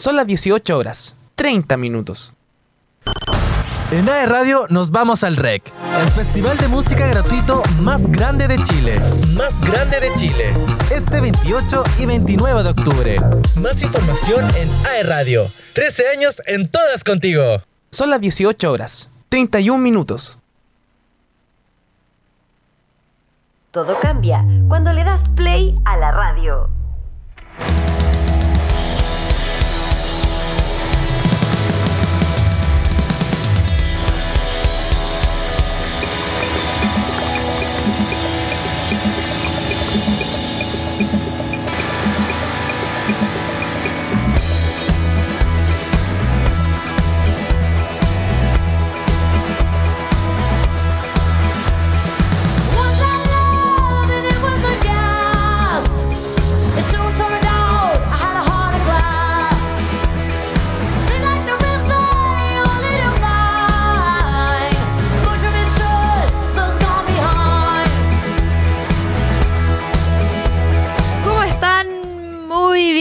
Son las 18 horas, 30 minutos. En AE Radio nos vamos al REC, el festival de música gratuito más grande de Chile. Más grande de Chile. Este 28 y 29 de octubre. Más información en AE Radio. 13 años en todas contigo. Son las 18 horas, 31 minutos. Todo cambia cuando le das play a la radio.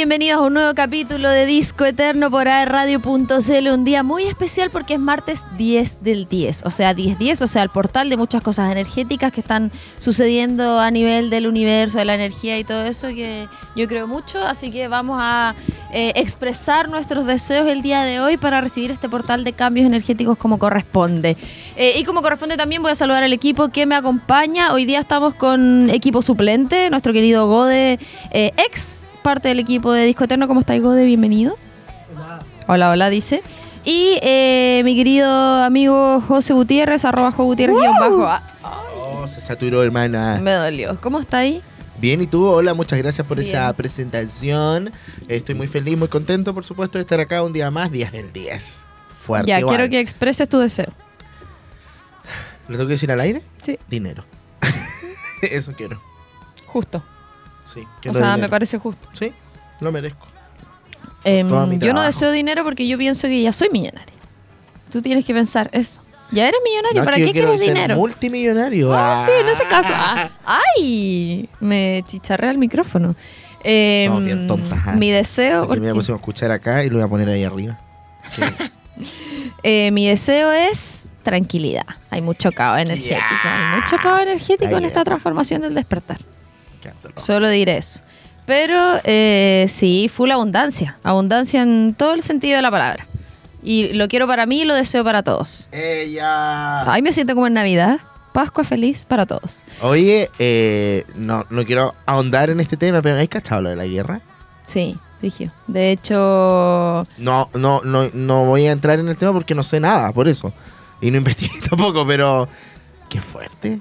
Bienvenidos a un nuevo capítulo de Disco Eterno por aerradio.cl. Un día muy especial porque es martes 10 del 10, o sea, 10-10, o sea, el portal de muchas cosas energéticas que están sucediendo a nivel del universo, de la energía y todo eso que yo creo mucho. Así que vamos a eh, expresar nuestros deseos el día de hoy para recibir este portal de cambios energéticos como corresponde. Eh, y como corresponde también voy a saludar al equipo que me acompaña. Hoy día estamos con equipo suplente, nuestro querido Gode, eh, ex parte del equipo de Disco Eterno. ¿Cómo estáis, Gode? Bienvenido. Hola, hola, dice. Y eh, mi querido amigo José Gutiérrez, arroba José Gutiérrez guion bajo. Ah, Oh, se saturó, hermana. me dolió. ¿Cómo está ahí? Bien, ¿y tú? Hola, muchas gracias por esa presentación. Estoy muy feliz, muy contento, por supuesto, de estar acá un día más, días del 10. Fuerte. ya, quiero que expreses tu deseo. ¿Lo tengo que decir al aire? Sí. Dinero. Eso quiero. Justo. Sí. O sea, dinero. me parece justo. Sí, lo merezco. Em, yo no deseo dinero porque yo pienso que ya soy millonaria. Tú tienes que pensar eso. Ya eres millonario, No, ¿para que qué quieres dinero? multimillonario. Ah, sí, en ese caso. Ah, ¡Ay! Me chicharré el micrófono. Em, Somos bien tontas, ¿ah? Mi deseo. Porque me pusimos a escuchar acá y lo voy a poner ahí arriba. Eh, mi deseo es tranquilidad. Hay mucho caos energético. Hay mucho caos energético en esta es. transformación del despertar. Solo diré eso. Pero eh, sí, full abundancia. Abundancia en todo el sentido de la palabra. Y lo quiero para mí y lo deseo para todos. Ella. Ay, me siento como en Navidad. Pascua feliz para todos. Oye, eh, no, no quiero ahondar en este tema, pero ¿hay cachado lo de la guerra? Sí, Rigio. De hecho, No, no, no, no voy a entrar en el tema porque no sé nada, por eso. Y no investigué tampoco, pero qué fuerte.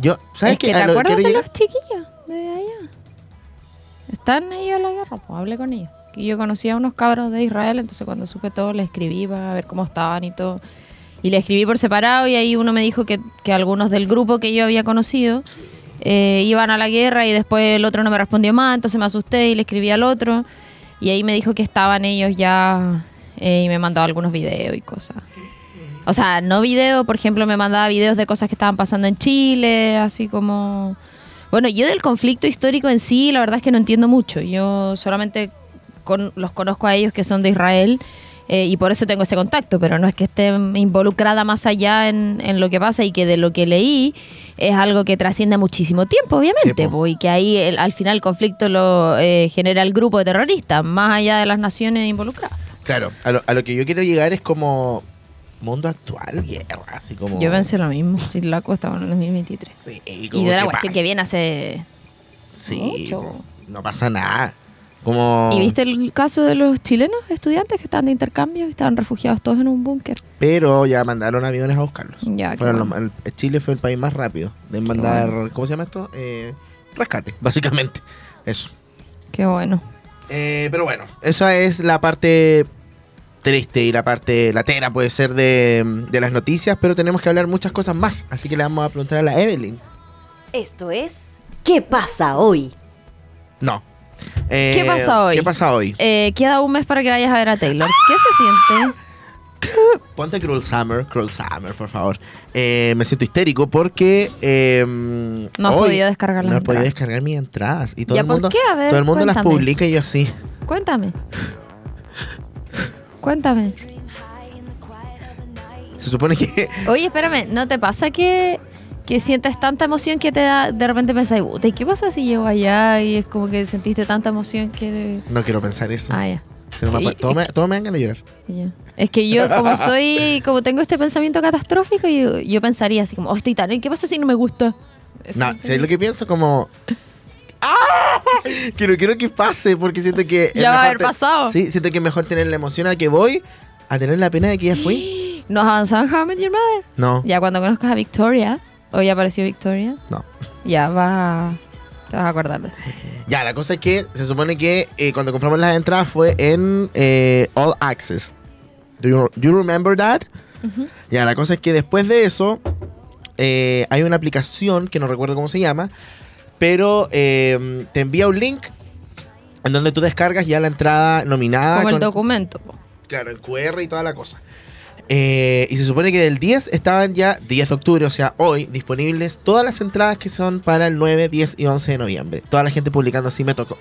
Yo, ¿sabes es que qué? te A lo que acuerdas de llegar- los chiquillos de allá. Están ellos en la guerra, pues hablé con ellos. Que yo conocía a unos cabros de Israel, entonces cuando supe todo les escribí para ver cómo estaban y todo. Y le escribí por separado y ahí uno me dijo que, que algunos del grupo que yo había conocido eh, iban a la guerra y después el otro no me respondió más, entonces me asusté y le escribí al otro. Y ahí me dijo que estaban ellos ya eh, y me mandaba algunos videos y cosas. O sea, no video, por ejemplo, me mandaba videos de cosas que estaban pasando en Chile, así como... Bueno, yo del conflicto histórico en sí, la verdad es que no entiendo mucho. Yo solamente con- los conozco a ellos que son de Israel eh, y por eso tengo ese contacto, pero no es que esté involucrada más allá en, en lo que pasa y que de lo que leí es algo que trasciende muchísimo tiempo, obviamente, Sí, po. po, y que ahí el- al final el conflicto lo eh, genera el grupo de terroristas, más allá de las naciones involucradas. Claro, a lo, a lo que yo quiero llegar es como mundo actual, guerra, así como... Yo pensé lo mismo, si la cosa estaba en el 2023. Sí, Y de la ¿qué cuestión que viene hace... Sí, mucho. no pasa nada. Como... ¿Y viste el caso de los chilenos estudiantes que estaban de intercambio y estaban refugiados todos en un búnker? Pero ya mandaron aviones a buscarlos. Ya, Fueron bueno. los- Chile fue el país más rápido de mandar, ¿cómo se llama esto? Eh, rescate, básicamente. Eso. Qué bueno. Eh, pero bueno, esa es la parte triste y la parte latera puede ser de, de las noticias, pero tenemos que hablar muchas cosas más. Así que le vamos a preguntar a la Evelyn. Esto es ¿Qué pasa hoy? No. Eh, ¿Qué pasa hoy? ¿Qué pasa hoy? Eh, queda un mes para que vayas a ver a Taylor. ¿Qué se siente? Ponte Cruel Summer, Cruel Summer, por favor. Eh, me siento histérico porque eh, No has podido descargar las no he podido descargar mis entradas y todo ¿Ya el por mundo, qué? A ver, todo el mundo las publica y yo así. Cuéntame. Cuéntame. Se supone que. Oye, espérame, ¿no te pasa que, que sientes tanta emoción que te da, de repente pensás, "Puta, ¿y qué pasa si llego allá y es como que sentiste tanta emoción que... No quiero pensar eso. Ah, ya. Si no me todo, me, todo me dan llorar. Es que yo, como soy, como tengo este pensamiento catastrófico, yo, yo pensaría así como, oh, estoy tan, ¿y qué pasa si no me gusta? Eso No, si es lo que pienso como. ¡Ah! Quiero, quiero que pase porque siento que. Ya va a haber te- pasado. Sí, siento que es mejor tener la emoción a que voy a tener la pena de que ya fui. ¿Nos avanzamos en How I Met Your Mother? No, Ya cuando conozcas a Victoria, ya apareció Victoria, no. ya vas a- te vas a acordar de esto. Ya, la cosa es que se supone que eh, cuando compramos las entradas fue en eh, All Access. Do you, do you remember that? Ya, la cosa es que después de eso eh, hay una aplicación que no recuerdo cómo se llama, pero eh, te envía un link en donde tú descargas ya la entrada nominada. Como el documento. Claro, el QR y toda la cosa. Eh, y se supone que del 10 estaban ya, 10 de octubre, o sea, hoy, disponibles todas las entradas que son para el 9, 10 y 11 de noviembre. Toda la gente publicando así me tocó.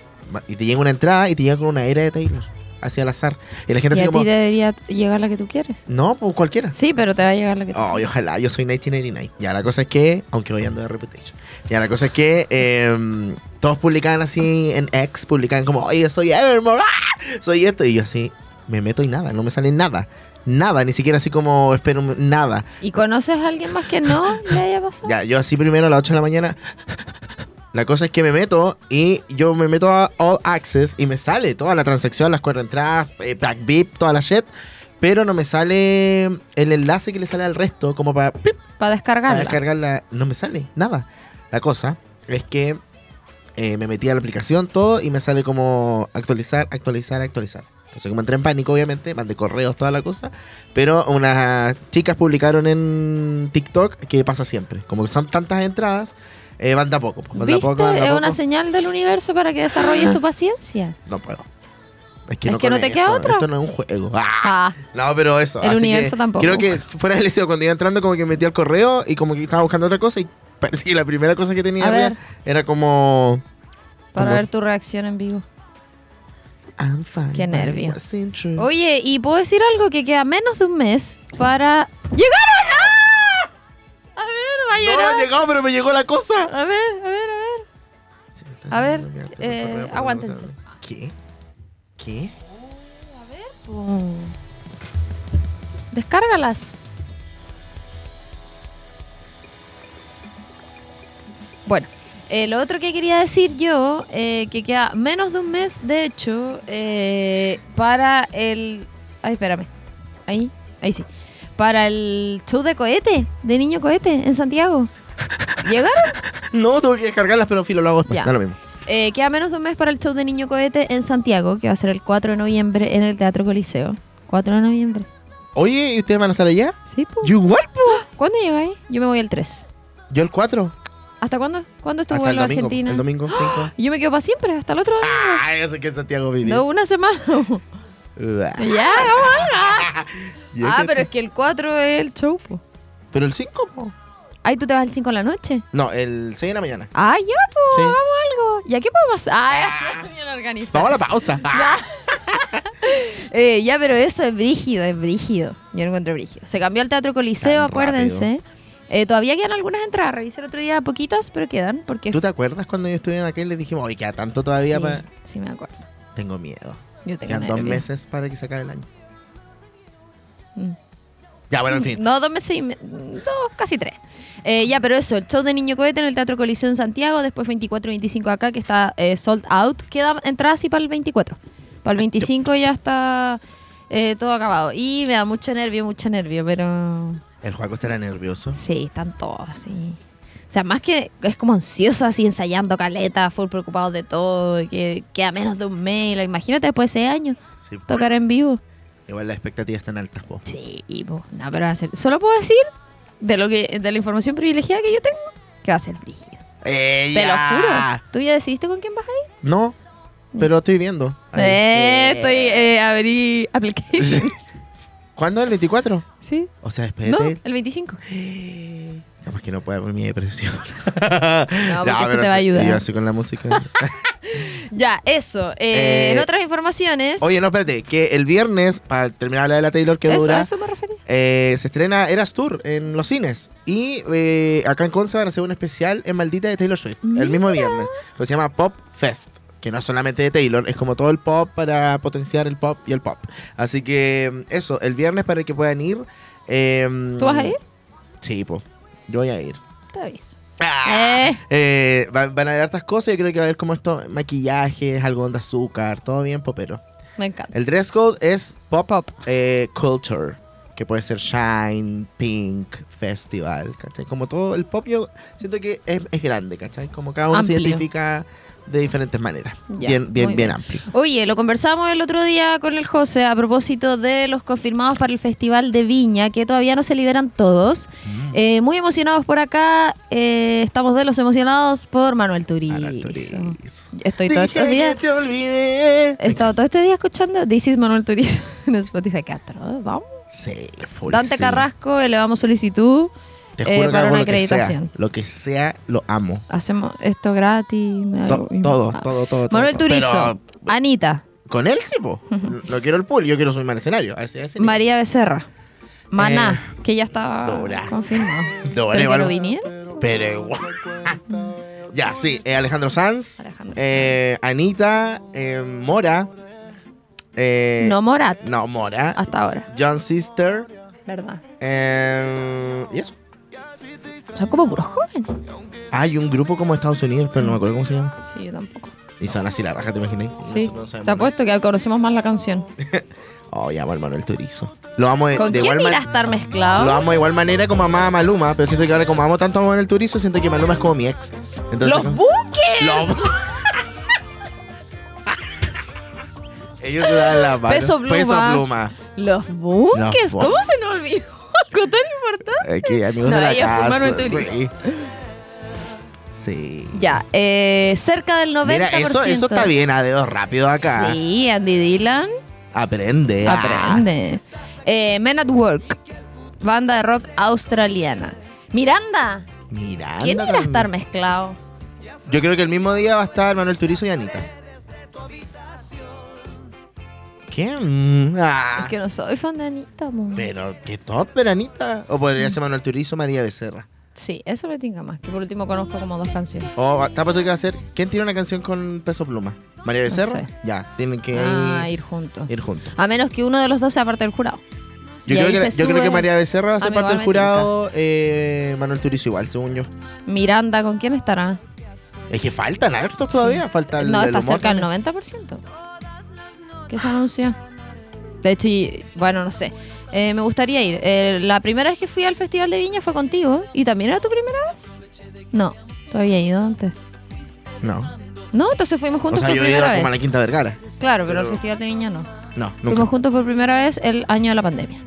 Y te llega una entrada y te llega con una era de Taylor. Así al azar. Y la gente Y así a como... ti debería llegar la que tú quieres. No, pues cualquiera. Sí, pero te va a llegar la que tú Oh, y ojalá, yo soy 1989. Ya, la cosa es que, aunque hoy ando de Reputation. Ya, la cosa es que eh, todos publicaban así en X, publicaban como, oye, soy Evermore, ¡ah! soy esto. Y yo así, me meto y nada, no me sale nada. Nada, ni siquiera así como espero nada. ¿Y conoces a alguien más que no le haya pasado? Ya, yo así primero a las 8 de la mañana. La cosa es que me meto y yo me meto a All Access y me sale toda la transacción, las cuatro entradas, eh, Black VIP, toda la shit. Pero no me sale el enlace que le sale al resto, como para para descargarla. descargarla. No me sale nada. La cosa es que eh, me metí a la aplicación todo y me sale como actualizar, actualizar, actualizar. Entonces, como entré en pánico, obviamente, mandé correos, toda la cosa. Pero unas chicas publicaron en TikTok que pasa siempre. Como que son tantas entradas, eh, poco. pues, ¿Viste? poco, es una señal del universo para que desarrolles tu paciencia. No puedo. Es que Es no, que no te queda otra. Esto no es un juego. ¡Ah! Ah, No, pero eso. El así universo que tampoco. Creo que fuera del deseo, cuando iba entrando, como que metí al correo y como que estaba buscando otra cosa y parece que la primera cosa que tenía ver. era como. para como, ver tu reacción en vivo. I'm fine, Qué nervio. Oye, y puedo decir algo que queda menos de un mes para. ¡Llegaron! ¡Ah! A ver, va a No, ha llegado, pero me llegó la cosa. A ver, a ver, a ver. A ver, eh, aguántense. ¿Qué? ¿Qué? Pum. Descárgalas. Bueno, eh, lo otro que quería decir yo, eh, que queda menos de un mes, de hecho, eh, para el... Ay, espérame. Ahí, ahí sí. Para el show de cohete, de niño cohete, en Santiago. ¿Llegaron? No, tengo que descargarlas, pero filo, lo hago después. Ya. Da lo mismo. Eh, queda menos de un mes para el show de Niño Cohete en Santiago, que va a ser el 4 de noviembre en el Teatro Coliseo. 4 de noviembre. Oye, ¿y ustedes van a estar allá? Sí, pues. Yo igual, po. ¿Cuándo llegáis? Yo me voy el 3. Yo el 4. ¿Hasta cuándo? ¿Cuándo estuvo en domingo. Argentina? El domingo 5. Yo me quedo para siempre, hasta el otro año. Ah, eso que en Santiago viví. No, una semana. Ya, vamos. Ah, pero que- es que el 4 es el show, po. Pero el 5, po. Ay, tú te vas el 5 en la noche. No, el 6 de la mañana. Ah, ya, pues, Sí. hagamos algo. ¿Ya qué podemos? Ah, ya, bien organizado. Vamos a la pausa. Ah. Eh, ya, pero eso es brígido, es brígido. Yo lo encuentro brígido. Se cambió al Teatro Coliseo, Tan acuérdense. Eh, todavía quedan algunas entradas. Revisé el otro día poquitas, pero quedan. Porque ¿Tú te acuerdas cuando yo estuve en aquel y le dijimos, oye, queda tanto todavía sí, para... sí, me acuerdo. Tengo miedo. Yo tengo Quedan dos nervios. meses para que se acabe el año. Ya, bueno, en fin. No, dos meses y me- dos, casi tres. Eh, ya, pero eso, el show de Niño Cohete en el Teatro Coliseo en Santiago, después 24 y 25 acá, que está eh, sold out. Queda entrada así para el 24. Para el 25 ya está eh, todo acabado. Y me da mucho nervio, mucho nervio, pero El Juaco estará nervioso. sí, están todos así. O sea, más que es como ansioso así ensayando caleta, full preocupado de todo, que queda menos de un mes. Imagínate después de ese año Sí, po. tocar en vivo. Igual las expectativas están altas, po. Sí, pues, no, pero va a ser. Solo puedo decir de lo que, de la información privilegiada que yo tengo, que va a ser brígido. ¡Eh, Te lo juro. ¿Tú ya decidiste con quién vas a ir? No, pero estoy viendo. Ahí. Eh, estoy eh, abrí applications. ¿Cuándo? ¿El 24? ¿Sí? O sea, después No, el 25. Capaz que no pueda por mi depresión. porque eso te va a ayudar. Yo así con la música. Ya, eso. Eh, Eh, en otras informaciones. Oye, no, espérate, que el viernes, para terminar la de la Taylor que eso, dura, a eso me refería. eh, se estrena Eras Tour en los cines. Y eh, acá en Conce van a hacer un especial en Maldita de Taylor Swift, el mismo viernes. Que se llama Pop Fest. Que no es solamente de Taylor, es como todo el pop para potenciar el pop y el pop. Así que eso, el viernes para que puedan ir. eh, ¿Tú vas a ir? Sí, pues. Yo voy a ir. Te aviso. Ah. Eh, Eh, va- van a haber hartas cosas. Yo creo que va a haber como esto: maquillajes, algodón de azúcar, todo bien popero. me encanta. El dress code es pop, Pop. eh, culture, que puede ser Shine, Pink, Festival, ¿cachai? Como todo el pop, yo siento que es, es grande, ¿cachai? Como cada uno se Amplio. identifica de diferentes maneras. Ya, bien, bien, bien bien. amplio. Oye, lo conversamos el otro día con el José a propósito de los confirmados para el Festival de Viña, que todavía no se liberan todos. Mm. Eh, muy emocionados por acá. eh, estamos de los emocionados por Manuel Turizo. Estoy Dije estos días. que te olvidé. He estado todo este día escuchando This is Manuel Turizo en Spotify. ¿Qué atroz, Vamos. Sí, full, Dante sí. Carrasco, elevamos solicitud. Te eh, juro que para hago una lo que sea. acreditación. Lo que sea, lo amo. Hacemos esto gratis. me To- hago- todo, Ah. todo, todo, todo. Manuel todo. Turizo, Pero Anita, con él sí, po. No quiero el pool, yo quiero subirme al escenario. A ese- a ese nivel. María Becerra, Maná, que ya está Eh, Dora. confirmado. Dora Pero que igual. no vinieron. Pero igual. ya, sí. eh, Alejandro Sanz. Alejandro eh, Anita. eh, Mora. Eh, No Morat, No, Mora. hasta ahora, John Sister. ¿verdad? eh, y eso. Son como puros jóvenes. Hay un grupo como Estados Unidos, pero no me acuerdo cómo se llama. Sí, yo tampoco. Y son así la raja, ¿te imaginas? Sí, no te apuesto que conocemos más la canción. Oh, al Manuel Turizo. Lo amo de, ¿Con de quién igual a estar mezclado? Lo amo de igual manera como amaba a Maluma, pero siento que ahora como amo tanto a Manuel Turizo, siento que Maluma es como mi ex. Entonces, ¡Los como- buques! Ellos se dan la mano. Peso Pluma. Peso pluma. Los buques, Los ¿cómo se nos olvidó algo tan importante? Amigos No, de la ellos casa. fumaron. Sí. Sí. Ya, eh, cerca del 90%. Mira, eso, eso está bien a dedos rápido acá. Sí, Andy Dylan Aprende. ah. aprende. Eh, Men at Work, banda de rock australiana. Miranda, Mira. ¿quién irá a estar mezclado? Yo creo que el mismo día va a estar Manuel Turizo y Anita. Ah. Es que no soy fan de Anita, mo. Pero, ¿qué top, pero Anita? O podría ser Manuel Turizo María Becerra. Sí, eso me tinca más. Que por último conozco como dos canciones. O Tapato que va a hacer. ¿Quién tiene una canción con peso pluma? ¿María Becerra? sé. Ya, tienen que Ah, ir, juntos. ir juntos. A menos que uno de los dos sea parte del jurado. Yo, Y creo ahí que, se yo creo sube- que María Becerra va a ser parte del me jurado. eh, Manuel Turizo igual, según yo. Miranda, ¿con quién estará? Es que faltan hartos todavía. Falta el, no, está humor cerca del también. 90%. ¿Qué se anunció? De hecho, y- bueno, no sé. Eh, me gustaría ir. Eh, la primera vez que fui al Festival de Viña fue contigo. ¿Y también era tu primera vez? No, todavía he ido antes. No. No, entonces fuimos O juntos sea, por yo he ido primera como a la vez. Quinta Vergara. Claro, pero, pero- el Festival de Viña no. No, Fuimos nunca. juntos por primera vez el año de la pandemia.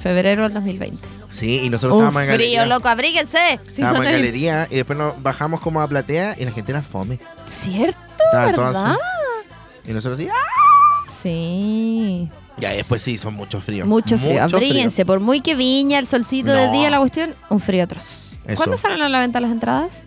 Febrero del 2020. Sí, y nosotros Un estábamos en frío, galería. loco, abríguense. Estábamos en no, galería y después nos bajamos como a platea y la gente era fome. ¿Cierto? Estaba ¿Verdad? así. Y nosotros así, ¡ah! Sí. Ya, después sí, son muchos fríos. Mucho frío. Abríguense. Por muy que viña, el solcito de No. día, la cuestión, un frío atroz. Eso. ¿Cuándo salen a la venta las entradas?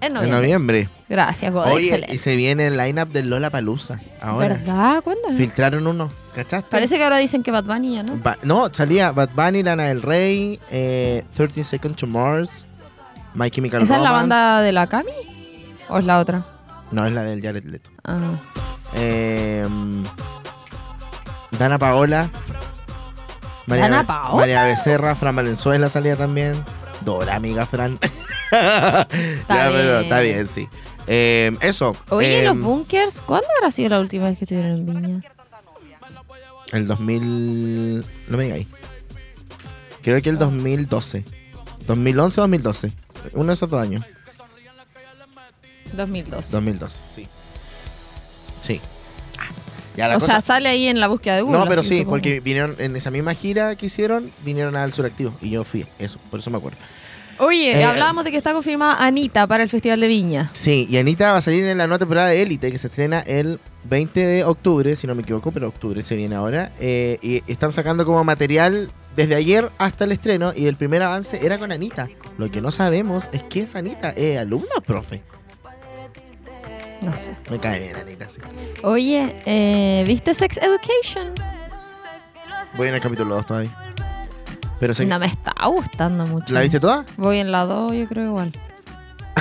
En En noviembre. noviembre. Gracias, God. Oye, excelente. y se viene el lineup del Lola Palusa. Ahora. ¿Verdad? ¿Cuándo? Filtraron uno. ¿Cachaste? Parece que ahora dicen que Bad Bunny ya, ¿no? Ba- no, salía Bad Bunny, Lana del Rey, eh, 13 Seconds to Mars, My Chemical ¿Esa es la banda de la Cami? ¿O es la otra? No, es la del Jared Leto. Ah. Eh, Dana Paola. ¿Dana Be- Paola? María Becerra, Fran Valenzuela salía también. Dora, amiga Fran. ya, pero bien. está bien, sí. Eh, eso. Oye, eh, los bunkers, ¿cuándo habrá sido la última vez que estuvieron en Viña? El 2000. No me digáis. Creo que el 2012. 2011 o 2012. Uno de esos dos años. 2002. 2012, sí. Sí. Ah, Ya la O cosa- sea, sale ahí en la búsqueda de Google. no, pero sí, supongo. porque vinieron en esa misma gira que hicieron, vinieron al Suractivo. Y yo fui, eso, por eso me acuerdo. Oye, Eh, hablábamos de que está confirmada Anita para el Festival de Viña. Sí, y Anita va a salir en la nueva temporada de Élite, que se estrena el 20 de octubre, si no me equivoco, pero octubre se viene ahora. Eh, y están sacando como material desde ayer hasta el estreno, y el primer avance era con Anita. Lo que no sabemos es que es Anita, ¿es alumna o profe? No sé. Me cae bien, Anita, sí. Oye, eh, ¿viste Sex Education? Voy en el capítulo 2 todavía. Pero sé No me está gustando mucho. ¿La viste toda? Voy en la 2, yo creo igual.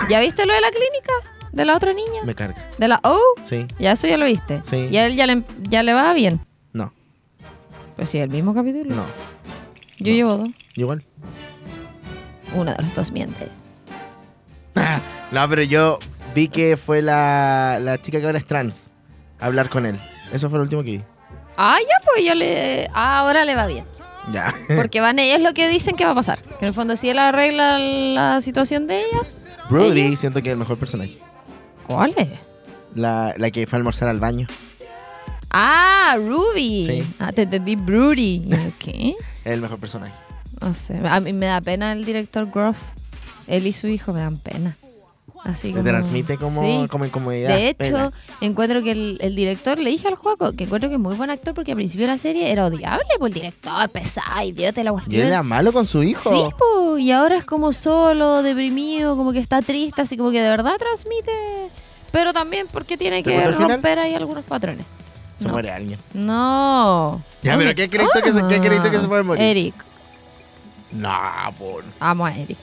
¿Ya viste lo de la clínica? ¿De la otra niña? Me carga. ¿De la O? Sí. Ya eso ya lo viste. Sí. ¿Y a él ya le, ya le va bien? No. Pues sí, el mismo capítulo. No. Yo llevo dos. Igual. Una de las dos miente. No, pero yo vi que fue la, la chica que ahora es trans. a hablar con él. Eso fue lo último que vi. Ah, ya, pues ya le. ah, ahora le va bien. Ya. Porque van ellas lo que dicen que va a pasar. Que en el fondo, si él arregla la situación de ellas. Brody ellas- siento que es el mejor personaje. ¿Cuál es? La, la que fue a almorzar al baño. Ah, Ruby. Sí. Ah, te entendí, Broody. ¿Qué? Es el mejor personaje. No sé. A mí me da pena el director Groff. Él y su hijo me dan pena. Así Te transmite como, Sí. como incomodidad. De hecho, pena. encuentro que el, el director, le dije al juego que encuentro que es muy buen actor porque al principio de la serie era odiable, pues el director, pesado, idiota, la Y cuestión. era malo con su hijo. Sí, po, y ahora es como solo, deprimido, como que está triste, así como que de verdad transmite. Pero también porque tiene ¿Te que final? romper ahí algunos patrones. Se No. muere alguien. No. Ya, ¿Dónde pero ¿qué tú que se- qué que se puede morir? Eric. No, por. Amo a Eric.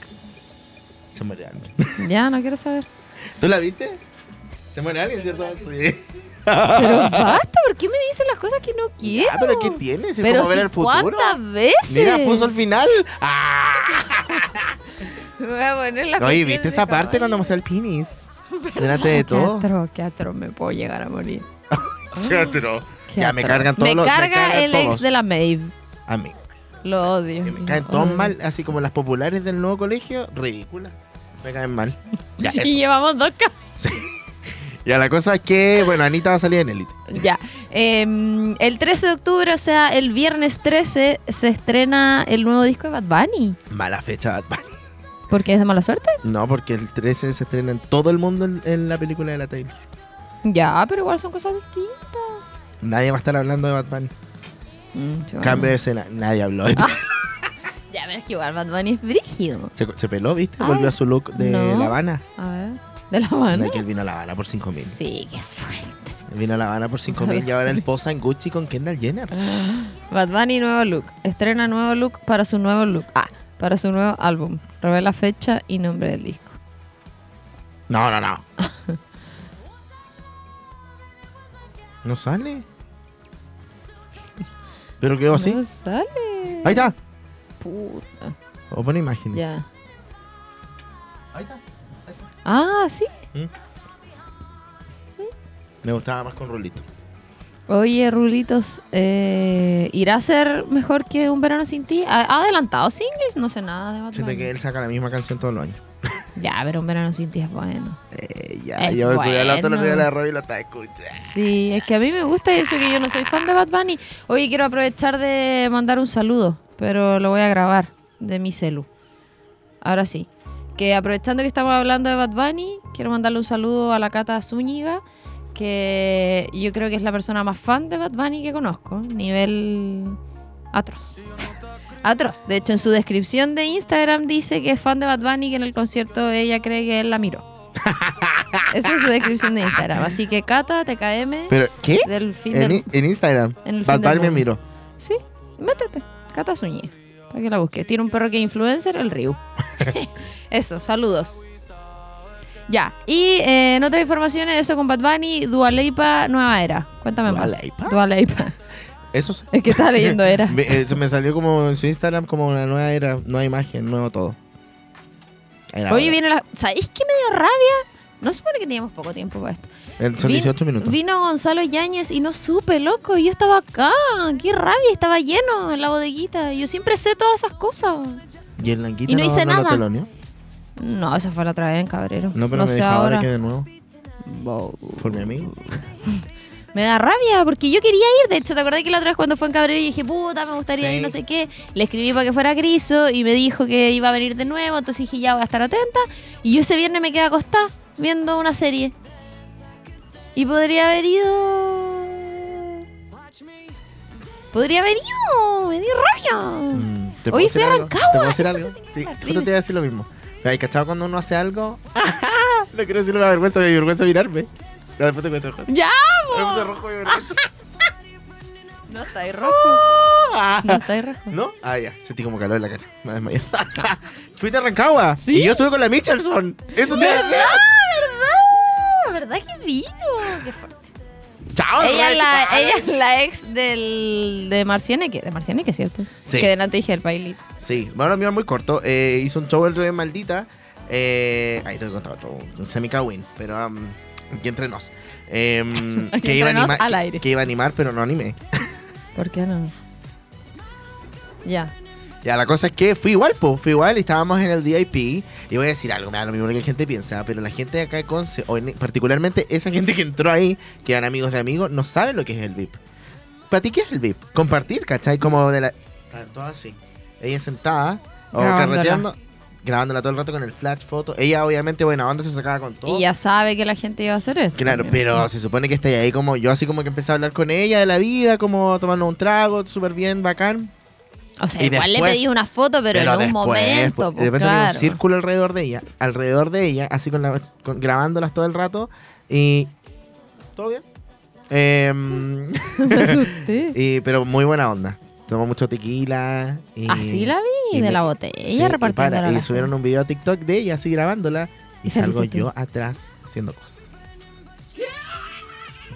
Se muere alguien. Ya, no quiero saber. ¿Tú la viste? Se muere alguien, ¿cierto? Sí. Pero basta, ¿por qué me dicen las cosas que no quiero? Ah, pero ¿qué tiene? Si Pero ver el futuro. ¿cuántas veces? Mira, puso el final. ¡Ah! Me voy a poner la Oye, ¿viste esa parte caballo. cuando mostró el penis? Delante de todo. Qué atro, qué atro, me puedo llegar a morir. Qué atro. Qué Ya, me cargan todos Me los- me carga cargan el todos. ex de la Maeve. A mí. Lo odio. Que me caen todos mal, así como las populares del nuevo colegio. Ridículas. Me caen mal. Ya, Y llevamos dos ca- Ya, la cosa es que, bueno, Anita va a salir en Elite. Ya. Em, el 13 de octubre, o sea, el viernes 13, se estrena el nuevo disco de Bad Bunny. Mala fecha, Bad Bunny. ¿Por qué es de mala suerte? No, porque el 13 se estrena en todo el mundo en, en la película de la Taylor. Ya, pero igual son cosas distintas. Nadie va a estar hablando de Bad Bunny. Mm, Cambio de escena, nadie habló de Ya, pero es que igual Bad Bunny es brígido. se, se peló, ¿viste? Ay, Volvió a su look de no. La Habana. A ver. ¿De La Habana? De que él vino a La Habana por 5 mil. Sí, qué fuerte. Vino a La Habana por 5 mil y ahora él posa en Gucci con Kendall Jenner. Bad Bunny nuevo look. Estrena nuevo look para su nuevo look. Ah, para su nuevo álbum. Revela fecha y nombre del disco. No, no, no. ¿No sale? ¿Pero quedó así? No sale. Ahí está. Puta. O pone imágenes. Ya. Ahí está. Ah, sí. Me gustaba más con Rulito. Oye, Rulitos, eh, ¿irá a ser mejor que Un Verano Sin Ti? ¿Ha, adelantado singles? No sé nada de Bad Siento Bunny. que él saca la misma canción todos los años. Ya, pero Un Verano Sin Ti es bueno. Eh, ya, Es yo subí al bueno. día de la radio y lo estaba escuchando. Sí, es que a mí me gusta eso, que yo no soy fan de Bad Bunny. Oye, quiero aprovechar de mandar un saludo, pero lo voy a grabar de mi celu. Ahora sí. Que aprovechando que estamos hablando de Bad Bunny, quiero mandarle un saludo a la Cata Zúñiga, que yo creo que es la persona más fan de Bad Bunny que conozco. Nivel atroz. Atroz. De hecho, en su descripción de Instagram dice que es fan de Bad Bunny, que en el concierto ella cree que él la miró. Esa es su descripción de Instagram. Así que Cata, TKM, ¿Pero qué? del fin En, del... en Instagram. en el Bad fin del Bunny me miró. Sí, métete. Cata Zúñiga. Para que la busques. Tiene un perro que es influencer, el Ryu. eso, saludos. Ya, y eh, en otras informaciones, eso con Bad Bunny, Dua Lipa, Nueva Era. Cuéntame ¿Dua más. Lipa? Dua Lipa. Eso sí. Es que estaba leyendo Era. Me, eh, se me salió como en su Instagram como una nueva era, nueva imagen, nuevo todo. Ahora. viene la... ¿Sabéis qué me dio rabia? No supone que teníamos poco tiempo para esto. Eh, Son Vin- 18 minutos. Vino Gonzalo Yáñez y no supe, loco. Yo estaba acá. Qué rabia, estaba lleno en la bodeguita. Yo siempre sé todas esas cosas. Y el Languita y no hice lo nada. No, esa fue la otra vez en Cabrero. No, pero me sé ahora que de nuevo. Wow. Por mi amigo. Me da rabia porque yo quería ir. De hecho, ¿te acordás que la otra vez cuando fue en Cabrero y dije, puta, me gustaría Sí. ir, no sé qué? Le escribí para que fuera Criso y me dijo que iba a venir de nuevo. Entonces dije, ya voy a estar atenta. Y yo ese viernes me quedé acostada viendo una serie. Y podría haber ido. Podría haber ido. Me dio rabia. Mm, ¿te Oye, puedo fui decir a algo? Rancagua, ¿Te puedo decir algo? Sí, justo te iba a decir lo mismo. Hay cachado cuando uno hace algo. no quiero decirlo, me da vergüenza, me vergüenza mirarme. Ya, después te cuento cuento. ¡Ya, Me puse rojo y. No está ahí rojo. Ah. No está ahí rojo. ¿No? Ah, ya. Sentí como calor en la cara. Me desmayé. Fuiste a Rancagua. Y yo estuve con la Michelson. Eso te decía. ¿Verdad? ¿Verdad que vino? Qué fuerte. Chao, Ella es, la, ella es la ex del, de Marcianeque. De Marcianeque, ¿cierto? Sí. Que delante dije el bailito. Sí, bueno, mío muy corto. Eh, hizo un show el revés maldita. Eh, ahí te a contar otro, un semi win pero um, aquí entre nos. Em, Aquí que, iba que- que iba a animar, pero no animé. ¿Por qué no? Ya. Ya, la cosa es que fui igual, po, fui igual y estábamos en el VIP. Y voy a decir algo, me da lo mismo que la gente piensa, pero la gente de acá de Conce, o en- particularmente esa gente que entró ahí, que eran amigos de amigos, no saben lo que es el VIP. ¿Para ti qué es el VIP? Compartir, ¿cachai? Como de la. Todas así. Ella sentada, o Grabándola. carreteando, grabándola todo el rato con el flash foto. Ella, obviamente, buena onda, se sacaba con todo. Y ya sabe que la gente iba a hacer eso. Claro, también. pero se supone que está ahí como yo así como que empecé a hablar con ella de la vida, como tomando un trago, súper bien, bacán. O sea, y igual después- le pedí una foto, pero, en un después, momento. pues, pues, de repente había claro. un círculo alrededor de ella, alrededor de ella, así con la, con- grabándolas todo el rato y todo bien. Em, Me asusté. y, pero muy buena onda. Tomó mucho tequila. Y, Así la vi, y de me- la sí, botella y repartiendo para, la Y subieron un video a TikTok de ella así grabándola y salgo tú. yo atrás haciendo cosas.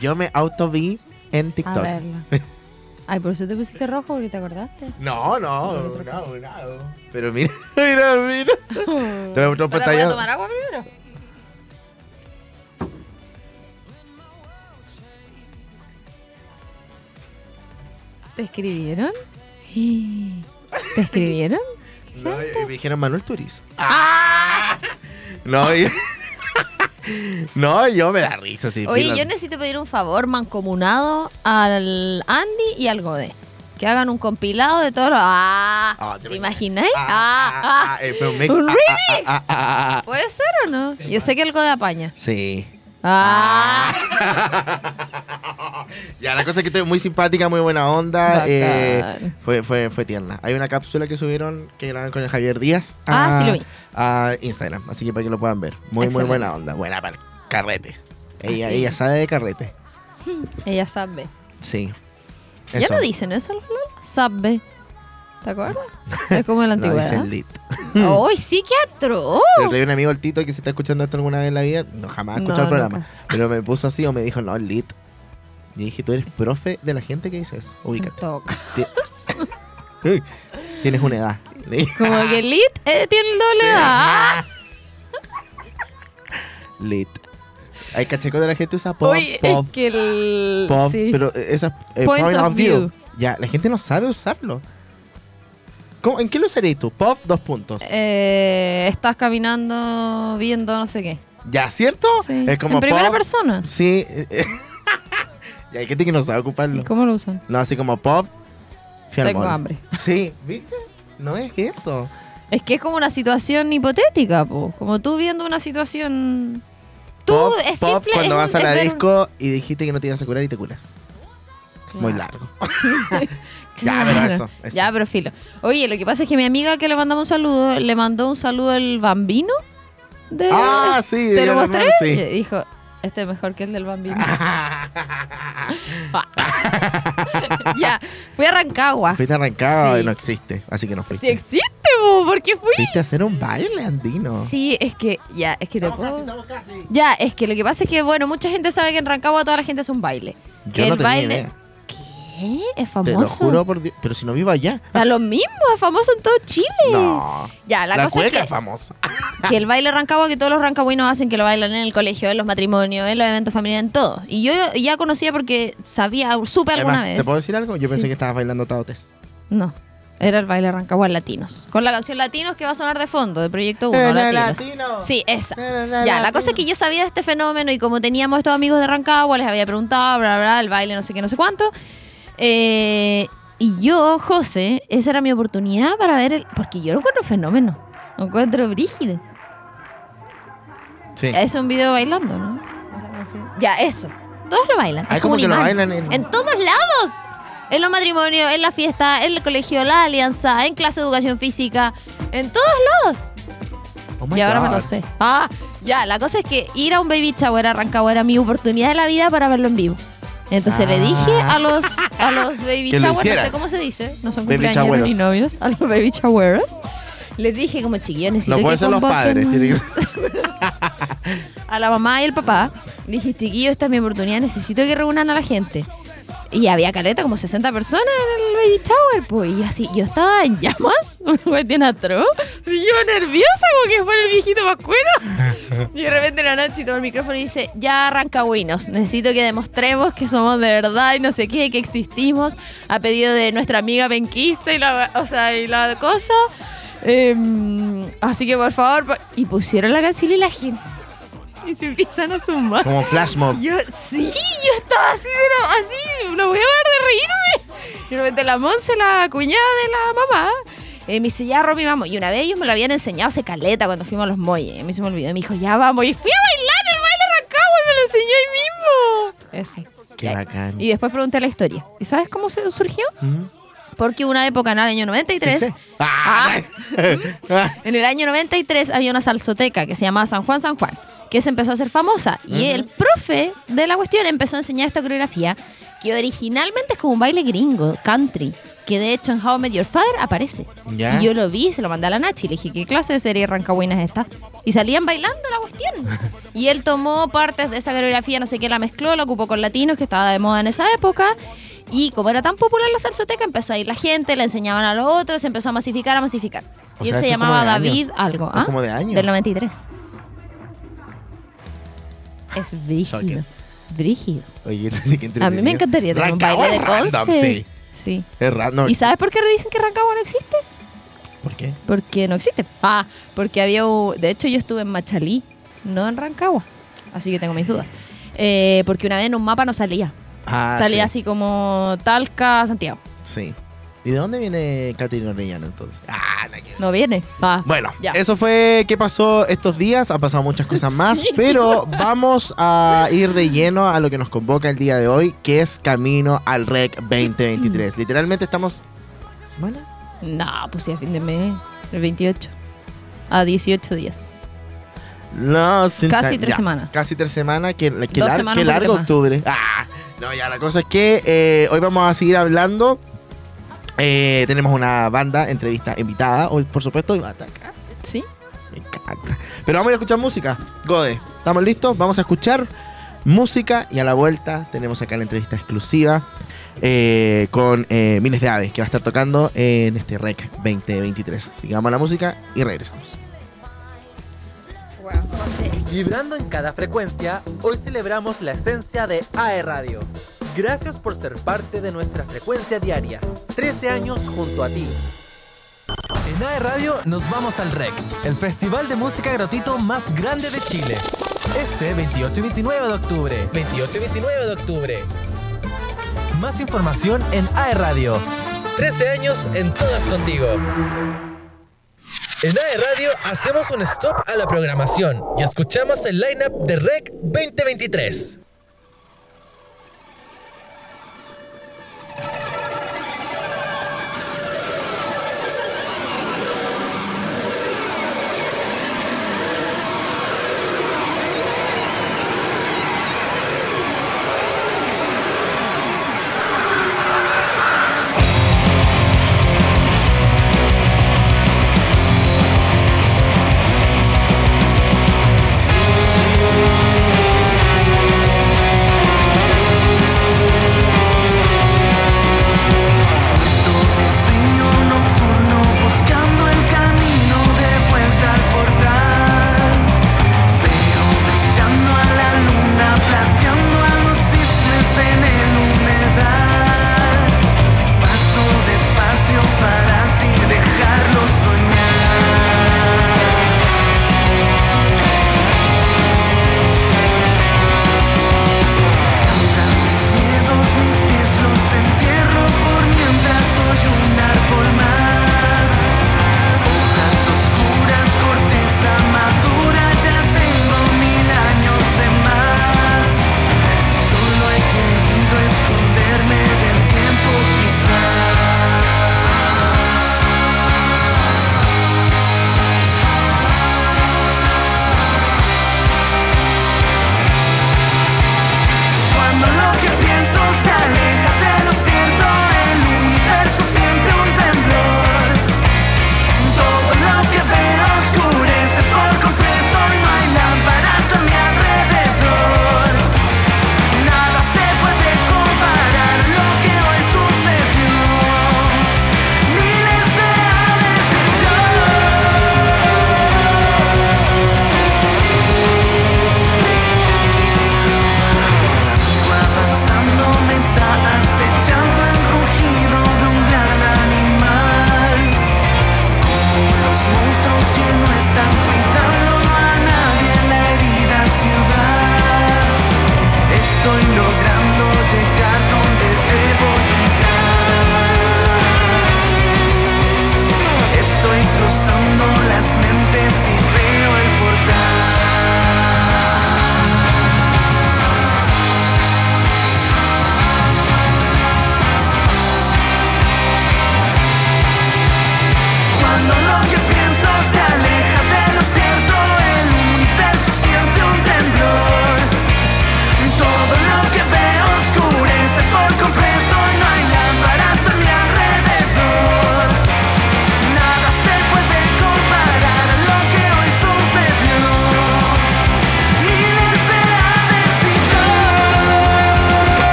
Yo me auto vi en A TikTok. verla. Ay, por eso te pusiste rojo porque te acordaste. No, no, no, no. Pero mira, mira, mira. Te voy a mostrar un Espera, voy a pantallazo. tomar agua primero. ¿Te escribieron? ¿Te escribieron? No, y me dijeron Manuel Turizo. ¡Ah! No, y- no, yo me da risa, sí. Oye, fila. yo necesito pedir un favor mancomunado al Andy y al Godé. Que hagan un compilado de todos los... ¡Ah! Ah, ¿Te te imagináis? Ah, ¡Ah! eh, pero un mix. ¿Un remix? ¿Puede ser o no? Yo sé que el Godé apaña. Sí. ¡Ah! ya, la cosa es que estoy muy simpática, muy buena onda. eh, fue, fue, fue tierna. Hay una cápsula que subieron que grabaron con el Javier Díaz. Ah, a- sí lo vi. A Instagram, así que para que lo puedan ver. Muy, Excelente. muy buena onda. Buena para el carrete. Ella, Así. ella sabe de carrete. Ella sabe. Sí. Ya Eso. no dicen eso. Sabe. ¿Te acuerdas? Es como en la No, antigüedad. dicen lit. ¡Ay, sí, qué atroz! El rey un amigo el Tito que se está escuchando esto alguna vez en la vida, no jamás ha escuchado No, el programa, nunca. pero me puso así o me dijo, no, lit. Y dije, tú eres profe de la gente que dice eso, ubícate. Uy, Tienes una edad. Como que Lit eh, tiene doble edad. Ah. lit. Hay cacheco de la gente usa pop, Oye, pop, es que el. pop, sí. pero esa eh, point of of view. view. Ya, la gente no sabe usarlo. ¿Cómo- ¿En qué lo usarías tú? Pop, dos puntos. Eh, estás caminando viendo no sé qué. ¿Ya, cierto? Sí. Es como en primera pop. persona. Sí. y hay gente que no sabe ocuparlo. ¿Cómo lo usan? No, así como pop. Tengo hambre. Sí, ¿viste? No es eso. Es que es como una situación hipotética, po. Como tú viendo una situación. Tú pop, es pop simple. cuando es vas a la disco y dijiste que no te ibas a curar y te curas. Muy Claro. largo. Ya, pero eso, eso. Ya, pero filo. Oye, lo que pasa es que mi amiga que le mandamos un saludo, le mandó un saludo al bambino. De... Ah, sí, de ¿Te lo mostré? Hermano, sí. Y dijo, este es mejor que el del bambino. ya, fui a Rancagua. Fuiste arrancado Sí. y no existe, así que no fuiste. Sí existe, po, ¿por qué fui? Fuiste a hacer un baile andino. Sí, es que, ya, es que te puedo... estamos casi. Ya, es que lo que pasa es que, bueno, mucha gente sabe que en Rancagua toda la gente hace un baile. Yo que no el tenía baile... idea. ¿Qué? ¿Es Te famoso? lo juro por Dios. Pero si no vivo allá. A lo mismo, es famoso en todo Chile. No. Ya, la, La, cosa es que, es famosa. que el baile rancagua que todos los rancagüinos hacen, que lo bailan en el colegio, en los matrimonios, en los eventos familiares, en todo. Y yo ya conocía porque sabía, supe alguna Además, vez. ¿Te puedo decir algo? Yo Sí. pensé que estabas bailando taotes. No, era el baile rancagua en latinos. Con la canción Latinos que va a sonar de fondo, de Proyecto 1, Latinos. Sí, esa. Ya, la cosa es que yo sabía de este fenómeno y como teníamos estos amigos de Rancagua, les había preguntado, bla, bla, bla, el baile, no sé qué, no sé cuánto. Eh, y yo, José, esa era mi oportunidad para ver el... Porque yo lo encuentro fenómeno. Lo encuentro brígido. Sí. Es un video bailando, ¿no? Ya, eso. Todos lo bailan. Ah, es como que lo bailan en- En todos lados. En los matrimonios, en la fiesta, en el colegio, la alianza, en clase de educación física. En todos lados. Oh y ahora me lo sé. Ah, ya, la cosa es que ir a un baby shower a Rancagua era mi oportunidad de la vida para verlo en vivo. Entonces le dije Ah. a los, a los baby showers, no sé cómo se dice, no son cumpleaños ni novios, a los baby showeros. Les dije como chiquillos, necesito No que pueden ser los padres. tiene que ser- a la mamá y el papá. Le dije, chiquillos, esta es mi oportunidad, necesito que reúnan a la gente. Y había caleta, como 60 personas en el baby shower, pues. Y así, yo estaba en llamas, una cuestión atroz. Y yo nerviosa, como que fuera el viejito pascuero. Y de repente la Nachi toma el micrófono y dice, ya arranca Winos, necesito que demostremos que somos de verdad y no sé qué, que existimos. A pedido de nuestra amiga penquista y la, o sea, y la cosa. Em, así que por favor, por- y pusieron la canción y la gente. Y se empiezan a sumar. Como flash mob. Yo, sí, yo estaba así, pero así, no voy a parar de reírme. Y de repente la Monse, la cuñada de la mamá, eh, me dice, ya Romy, vamos. Y una vez ellos me lo habían enseñado hace caleta cuando fuimos a los Moyes. A mí se me olvidó. Y me dijo, ya vamos. Y fui a bailar el baile arrancado y me lo enseñó ahí mismo. Eso. Qué Y- bacán. Y después pregunté la historia. ¿Y sabes cómo se surgió? Ujú. Porque una época en el año 93, Sí, sí. Ah. en el año 93 había una salsoteca que se llamaba San Juan San Juan, que se empezó a hacer famosa. Y el profe de la cuestión empezó a enseñar esta coreografía, que originalmente es como un baile gringo, country, que de hecho en How I Met Your Father aparece. Ya. Y yo lo vi se lo mandé a la Nachi. Le dije, ¿qué clase de serie rancahuina es esta? Y salían bailando la cuestión. Y él tomó partes de esa coreografía, no sé qué, la mezcló, la ocupó con latinos, que estaba de moda en esa época. Y como era tan popular la salsoteca, empezó a ir la gente, le enseñaban a los otros, se empezó a masificar, a masificar. O y él se llamaba David años. algo. ¿ah? como de años. Del 93. Es brígido. Shocking. Brígido. Oye, qué A mí me encantaría tener un baile de es random, Conce. Sí. Sí. Es raro. ¿Y sabes por qué dicen que Rancagua no existe? ¿Por qué? Porque no existe. Ah, porque había. un- De hecho, yo estuve en Machalí, no en Rancagua. Así que tengo mis dudas. Eh, porque una vez en un mapa no salía. Ah, salía sí. así como Talca, Santiago. Sí. ¿Y de dónde viene Caterina Orellana entonces? Ah, nada que. No viene. Ah, Bueno, ya. eso fue qué pasó estos días. Han pasado muchas cosas más, Sí, pero vamos a ir de lleno a lo que nos convoca el día de hoy, que es Camino al REC 2023. Literalmente estamos. ¿Semana? No, pues sí, a fin de mes. El 28. A 18 días. No, sin Casi tres ya, semanas. Casi tres semanas. Que, que, Dos lar- semanas, que un largo octubre. Ah, no, ya la cosa es que eh, hoy vamos a seguir hablando. Eh, tenemos una banda, entrevista invitada. Hoy, por supuesto, y va a estar acá. ¿Sí? Me encanta. Pero vamos a ir a escuchar música. Gode, ¿estamos listos? Vamos a escuchar música y a la vuelta tenemos acá la entrevista exclusiva eh, con eh, Miles de Aves que va a estar tocando en este REC 2023. Así que vamos a la música y regresamos. Vibrando en cada frecuencia, hoy celebramos la esencia de AE Radio. Gracias por ser parte de nuestra frecuencia diaria. 13 años junto a ti. En AE Radio nos vamos al REC, el festival de música gratuito más grande de Chile. Este 28 y 29 de octubre. 28 y 29 de octubre. Más información en AE Radio. 13 años en todas contigo. En AE Radio hacemos un stop a la programación y escuchamos el lineup de REC 2023.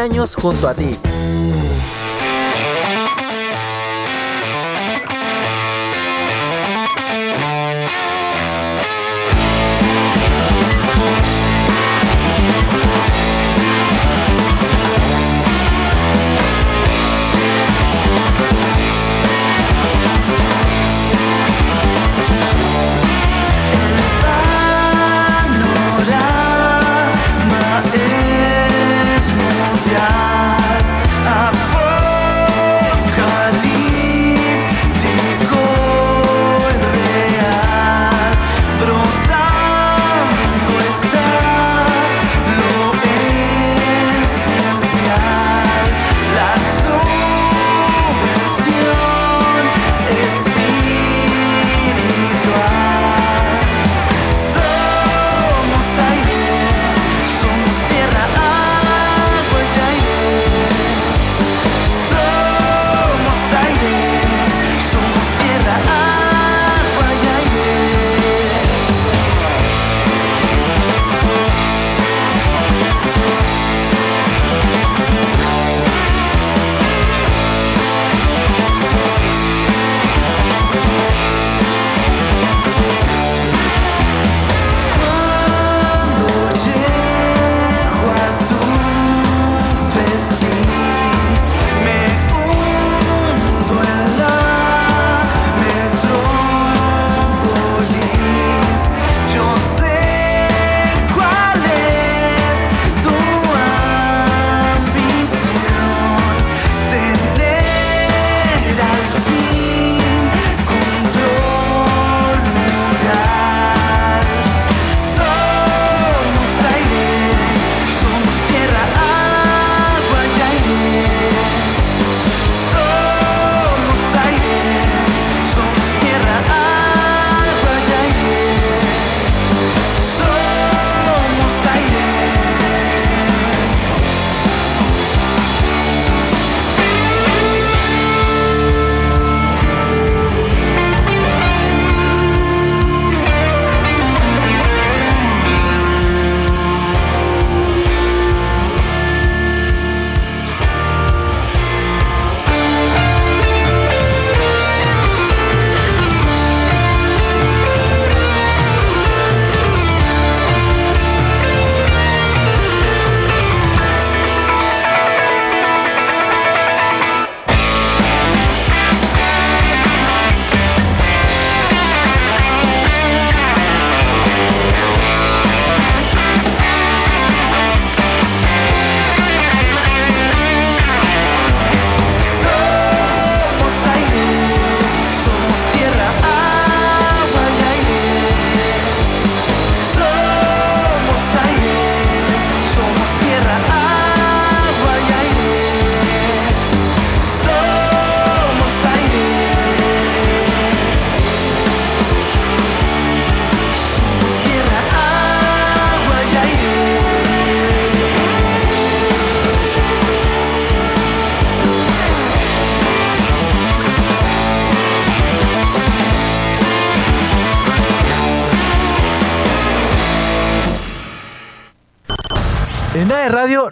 años junto a ti.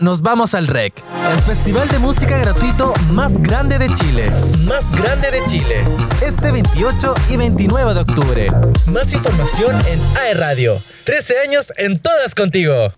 nos vamos al REC, el festival de música gratuito más grande de Chile. Más grande de Chile. Este 28 y 29 de octubre. Más información en AE Radio. 13 años en todas contigo.